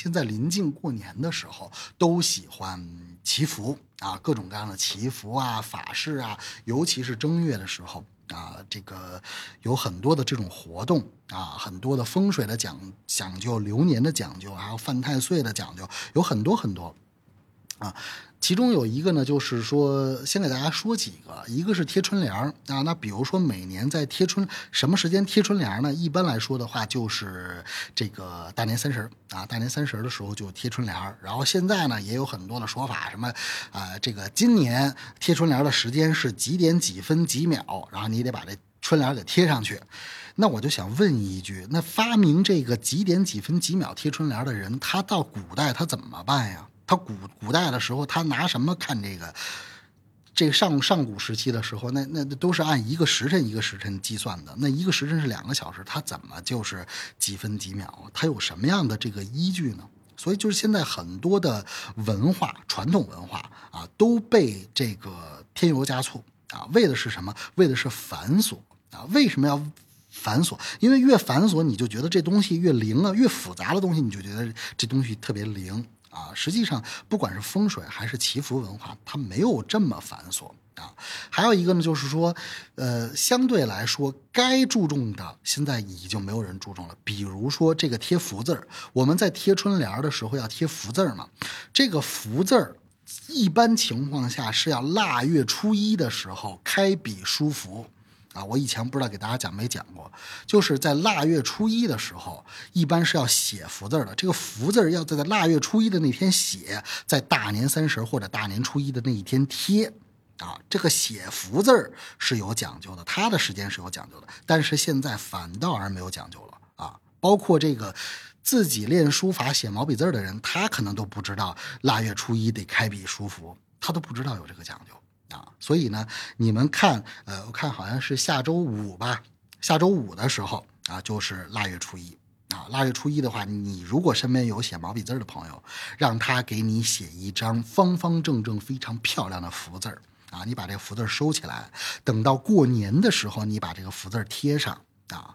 现在临近过年的时候，都喜欢祈福啊，各种各样的祈福啊、法事啊，尤其是正月的时候啊，这个有很多的这种活动啊，很多的风水的讲讲究、流年的讲究，还有犯太岁的讲究，有很多很多啊。其中有一个呢，就是说，先给大家说几个，一个是贴春联啊。那比如说，每年在贴春什么时间贴春联呢？一般来说的话，就是这个大年三十啊，大年三十的时候就贴春联。然后现在呢，也有很多的说法，什么啊，这个今年贴春联的时间是几点几分几秒，然后你得把这春联给贴上去。那我就想问一句，那发明这个几点几分几秒贴春联的人，他到古代他怎么办呀？他古古代的时候，他拿什么看这个？这个上上古时期的时候，那那都是按一个时辰一个时辰计算的。那一个时辰是两个小时，他怎么就是几分几秒？他有什么样的这个依据呢？所以就是现在很多的文化传统文化啊，都被这个添油加醋啊，为的是什么？为的是繁琐啊？为什么要繁琐？因为越繁琐，你就觉得这东西越灵啊；越复杂的东西，你就觉得这东西特别灵。啊，实际上不管是风水还是祈福文化，它没有这么繁琐啊。还有一个呢，就是说，呃，相对来说该注重的，现在已经没有人注重了。比如说这个贴福字儿，我们在贴春联的时候要贴福字儿嘛，这个福字儿一般情况下是要腊月初一的时候开笔书福。啊，我以前不知道给大家讲没讲过，就是在腊月初一的时候，一般是要写福字的。这个福字要在腊月初一的那天写，在大年三十或者大年初一的那一天贴。啊，这个写福字是有讲究的，它的时间是有讲究的。但是现在反倒而没有讲究了啊！包括这个自己练书法、写毛笔字的人，他可能都不知道腊月初一得开笔书福，他都不知道有这个讲究。啊，所以呢，你们看，呃，我看好像是下周五吧，下周五的时候啊，就是腊月初一啊。腊月初一的话，你如果身边有写毛笔字的朋友，让他给你写一张方方正正、非常漂亮的福字啊，你把这个福字收起来，等到过年的时候，你把这个福字贴上啊，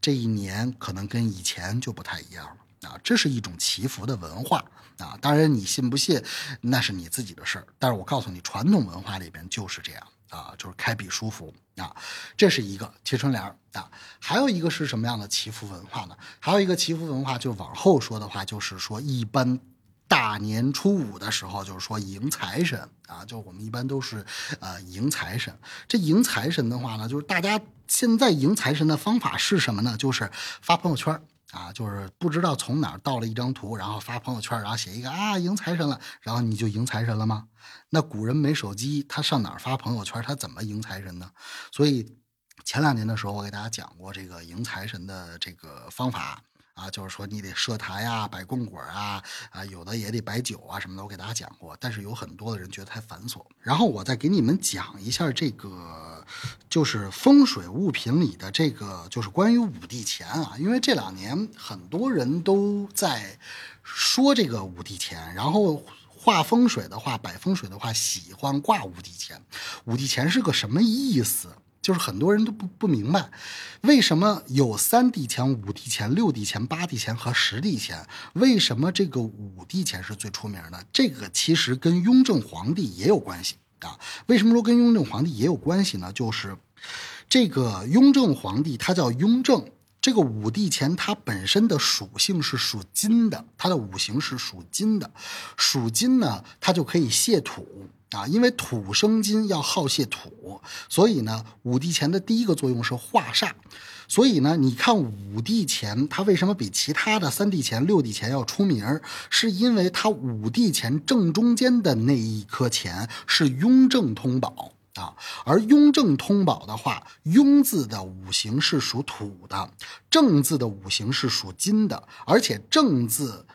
这一年可能跟以前就不太一样了啊。这是一种祈福的文化。啊，当然你信不信，那是你自己的事儿。但是我告诉你，传统文化里边就是这样啊，就是开笔书福啊，这是一个贴春联儿啊。还有一个是什么样的祈福文化呢？还有一个祈福文化，就往后说的话，就是说一般大年初五的时候，就是说迎财神啊，就我们一般都是呃迎财神。这迎财神的话呢，就是大家现在迎财神的方法是什么呢？就是发朋友圈。啊，就是不知道从哪儿盗了一张图，然后发朋友圈，然后写一个啊迎财神了，然后你就迎财神了吗？那古人没手机，他上哪儿发朋友圈？他怎么迎财神呢？所以前两年的时候，我给大家讲过这个迎财神的这个方法。啊，就是说你得设台啊，摆供果啊，啊，有的也得摆酒啊什么的，我给大家讲过。但是有很多的人觉得太繁琐。然后我再给你们讲一下这个，就是风水物品里的这个，就是关于五帝钱啊。因为这两年很多人都在说这个五帝钱，然后画风水的话，摆风水的话，喜欢挂五帝钱。五帝钱是个什么意思？就是很多人都不不明白，为什么有三帝钱、五帝钱、六帝钱、八帝钱和十帝钱？为什么这个五帝钱是最出名的？这个其实跟雍正皇帝也有关系啊。为什么说跟雍正皇帝也有关系呢？就是这个雍正皇帝他叫雍正，这个五帝钱它本身的属性是属金的，它的五行是属金的，属金呢，它就可以泄土。啊，因为土生金，要好泄土，所以呢，五帝钱的第一个作用是化煞。所以呢，你看五帝钱，它为什么比其他的三帝钱、六帝钱要出名？是因为它五帝钱正中间的那一颗钱是雍正通宝啊。而雍正通宝的话，雍字的五行是属土的，正字的五行是属金的，而且正字。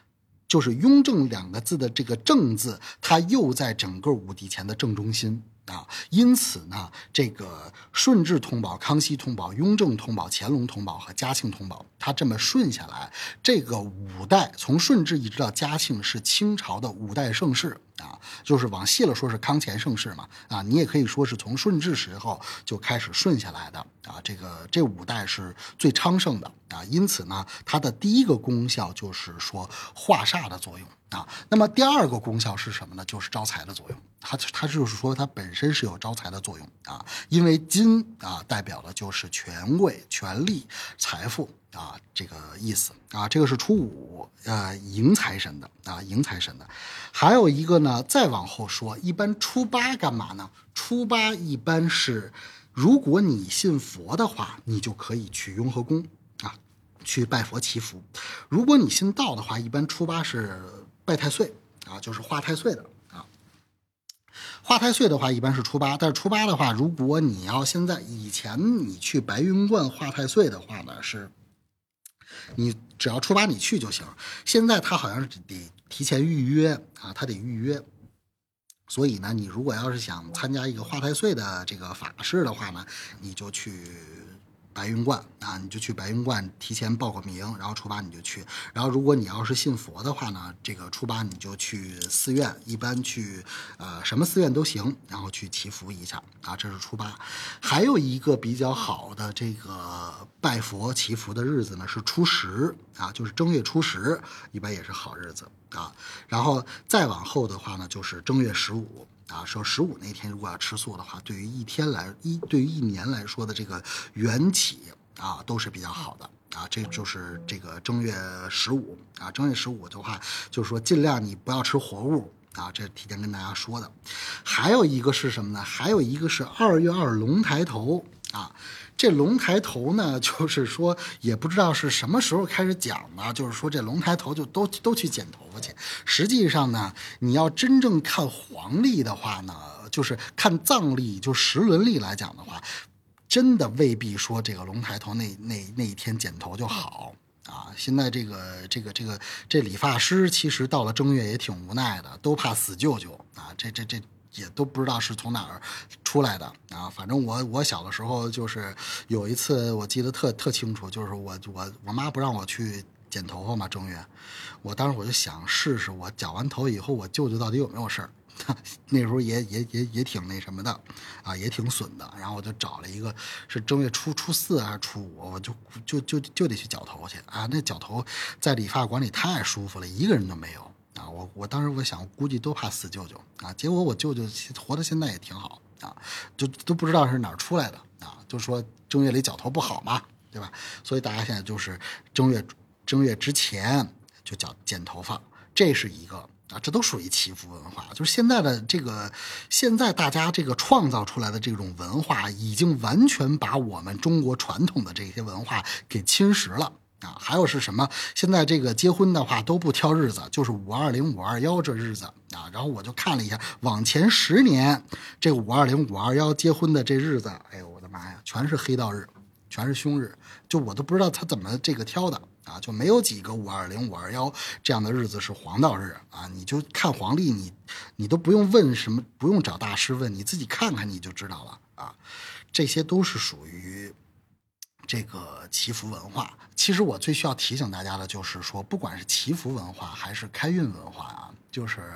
就是“雍正”两个字的这个“正”字，它又在整个五帝钱的正中心啊，因此呢，这个顺治通宝、康熙通宝、雍正通宝、乾隆通宝和嘉庆通宝它这么顺下来，这个五代从顺治一直到嘉庆是清朝的五代盛世啊，就是往细了说是康乾盛世嘛啊，你也可以说是从顺治时候就开始顺下来的啊，这个这五代是最昌盛的啊，因此呢，它的第一个功效就是说化煞的作用啊，那么第二个功效是什么呢？就是招财的作用，它它就是说它本身是有招财的作用啊，因为金啊代表的就是权贵、权力、财富。啊，这个意思啊，这个是初五，呃，迎财神的啊，迎财神的。还有一个呢，再往后说，一般初八干嘛呢？初八一般是，如果你信佛的话，你就可以去雍和宫啊，去拜佛祈福；如果你信道的话，一般初八是拜太岁啊，就是化太岁的啊。化太岁的话，一般是初八，但是初八的话，如果你要现在以前你去白云观化太岁的话呢，是。你只要出发你去就行，现在他好像是得提前预约啊，他得预约。所以呢，你如果要是想参加一个化太岁的这个法事的话呢，你就去。白云观啊，你就去白云观提前报个名，然后初八你就去。然后如果你要是信佛的话呢，这个初八你就去寺院，一般去呃什么寺院都行，然后去祈福一下啊。这是初八。还有一个比较好的这个拜佛祈福的日子呢，是初十啊，就是正月初十，一般也是好日子啊。然后再往后的话呢，就是正月十五。啊，说十五那天如果要吃素的话，对于一天来一对于一年来说的这个缘起啊，都是比较好的啊。这就是这个正月十五啊，正月十五的话，就是说尽量你不要吃活物啊，这提前跟大家说的。还有一个是什么呢？还有一个是二月二龙抬头啊。这龙抬头呢，就是说也不知道是什么时候开始讲的，就是说这龙抬头就都都去剪头发去。实际上呢，你要真正看黄历的话呢，就是看藏历，就时轮历来讲的话，真的未必说这个龙抬头那那那一天剪头就好啊。现在这个这个这个这理发师其实到了正月也挺无奈的，都怕死舅舅啊。这这这。也都不知道是从哪儿出来的啊！反正我我小的时候就是有一次，我记得特特清楚，就是我我我妈不让我去剪头发嘛，正月，我当时我就想试试，我剪完头以后，我舅舅到底有没有事儿？那时候也也也也挺那什么的啊，也挺损的。然后我就找了一个是正月初初四还是初五，我就就就就得去绞头去啊！那绞头在理发馆里太舒服了，一个人都没有。啊，我我当时我想，估计都怕死舅舅啊。结果我舅舅活到现在也挺好啊，就都不知道是哪儿出来的啊。就说正月里脚头不好嘛，对吧？所以大家现在就是正月正月之前就叫剪头发，这是一个啊，这都属于祈福文化。就是现在的这个，现在大家这个创造出来的这种文化，已经完全把我们中国传统的这些文化给侵蚀了。啊，还有是什么？现在这个结婚的话都不挑日子，就是五二零、五二幺这日子啊。然后我就看了一下，往前十年这五二零、五二幺结婚的这日子，哎呦我的妈呀，全是黑道日，全是凶日，就我都不知道他怎么这个挑的啊，就没有几个五二零、五二幺这样的日子是黄道日啊。你就看黄历，你你都不用问什么，不用找大师问，你自己看看你就知道了啊。这些都是属于。这个祈福文化，其实我最需要提醒大家的就是说，不管是祈福文化还是开运文化啊，就是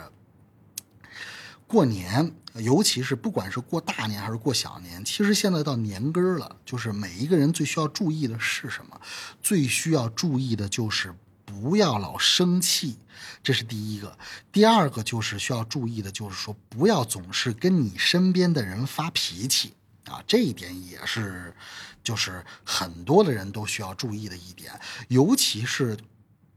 过年，尤其是不管是过大年还是过小年，其实现在到年根儿了，就是每一个人最需要注意的是什么？最需要注意的就是不要老生气，这是第一个。第二个就是需要注意的，就是说不要总是跟你身边的人发脾气。啊，这一点也是，就是很多的人都需要注意的一点，尤其是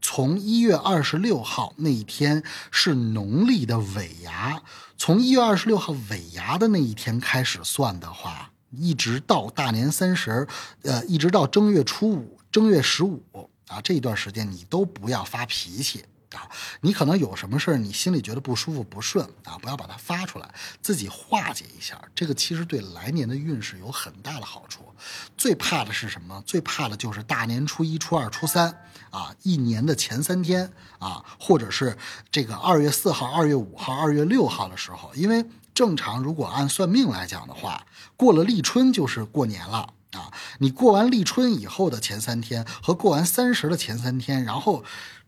从一月二十六号那一天是农历的尾牙，从一月二十六号尾牙的那一天开始算的话，一直到大年三十，呃，一直到正月初五、正月十五啊，这一段时间你都不要发脾气。啊，你可能有什么事儿，你心里觉得不舒服、不顺啊，不要把它发出来，自己化解一下。这个其实对来年的运势有很大的好处。最怕的是什么？最怕的就是大年初一、初二、初三啊，一年的前三天啊，或者是这个二月四号、二月五号、二月六号的时候，因为正常如果按算命来讲的话，过了立春就是过年了。啊，你过完立春以后的前三天和过完三十的前三天，然后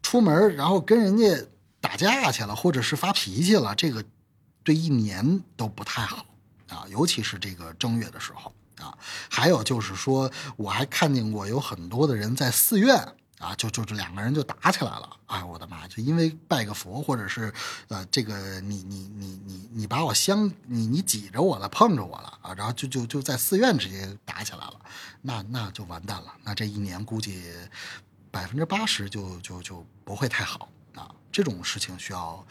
出门，然后跟人家打架去了，或者是发脾气了，这个对一年都不太好啊，尤其是这个正月的时候啊。还有就是说，我还看见过有很多的人在寺院。啊，就就这两个人就打起来了，哎，我的妈！就因为拜个佛，或者是，呃，这个你你你你你把我相你你挤着我了，碰着我了啊，然后就就就在寺院直接打起来了，那那就完蛋了，那这一年估计百分之八十就就就不会太好啊，这种事情需要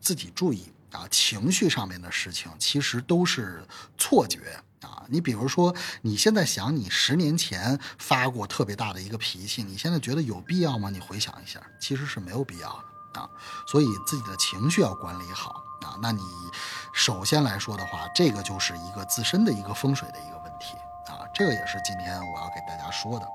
自己注意啊，情绪上面的事情其实都是错觉。啊，你比如说，你现在想你十年前发过特别大的一个脾气，你现在觉得有必要吗？你回想一下，其实是没有必要的啊。所以自己的情绪要管理好啊。那你首先来说的话，这个就是一个自身的一个风水的一个问题啊。这个也是今天我要给大家说的。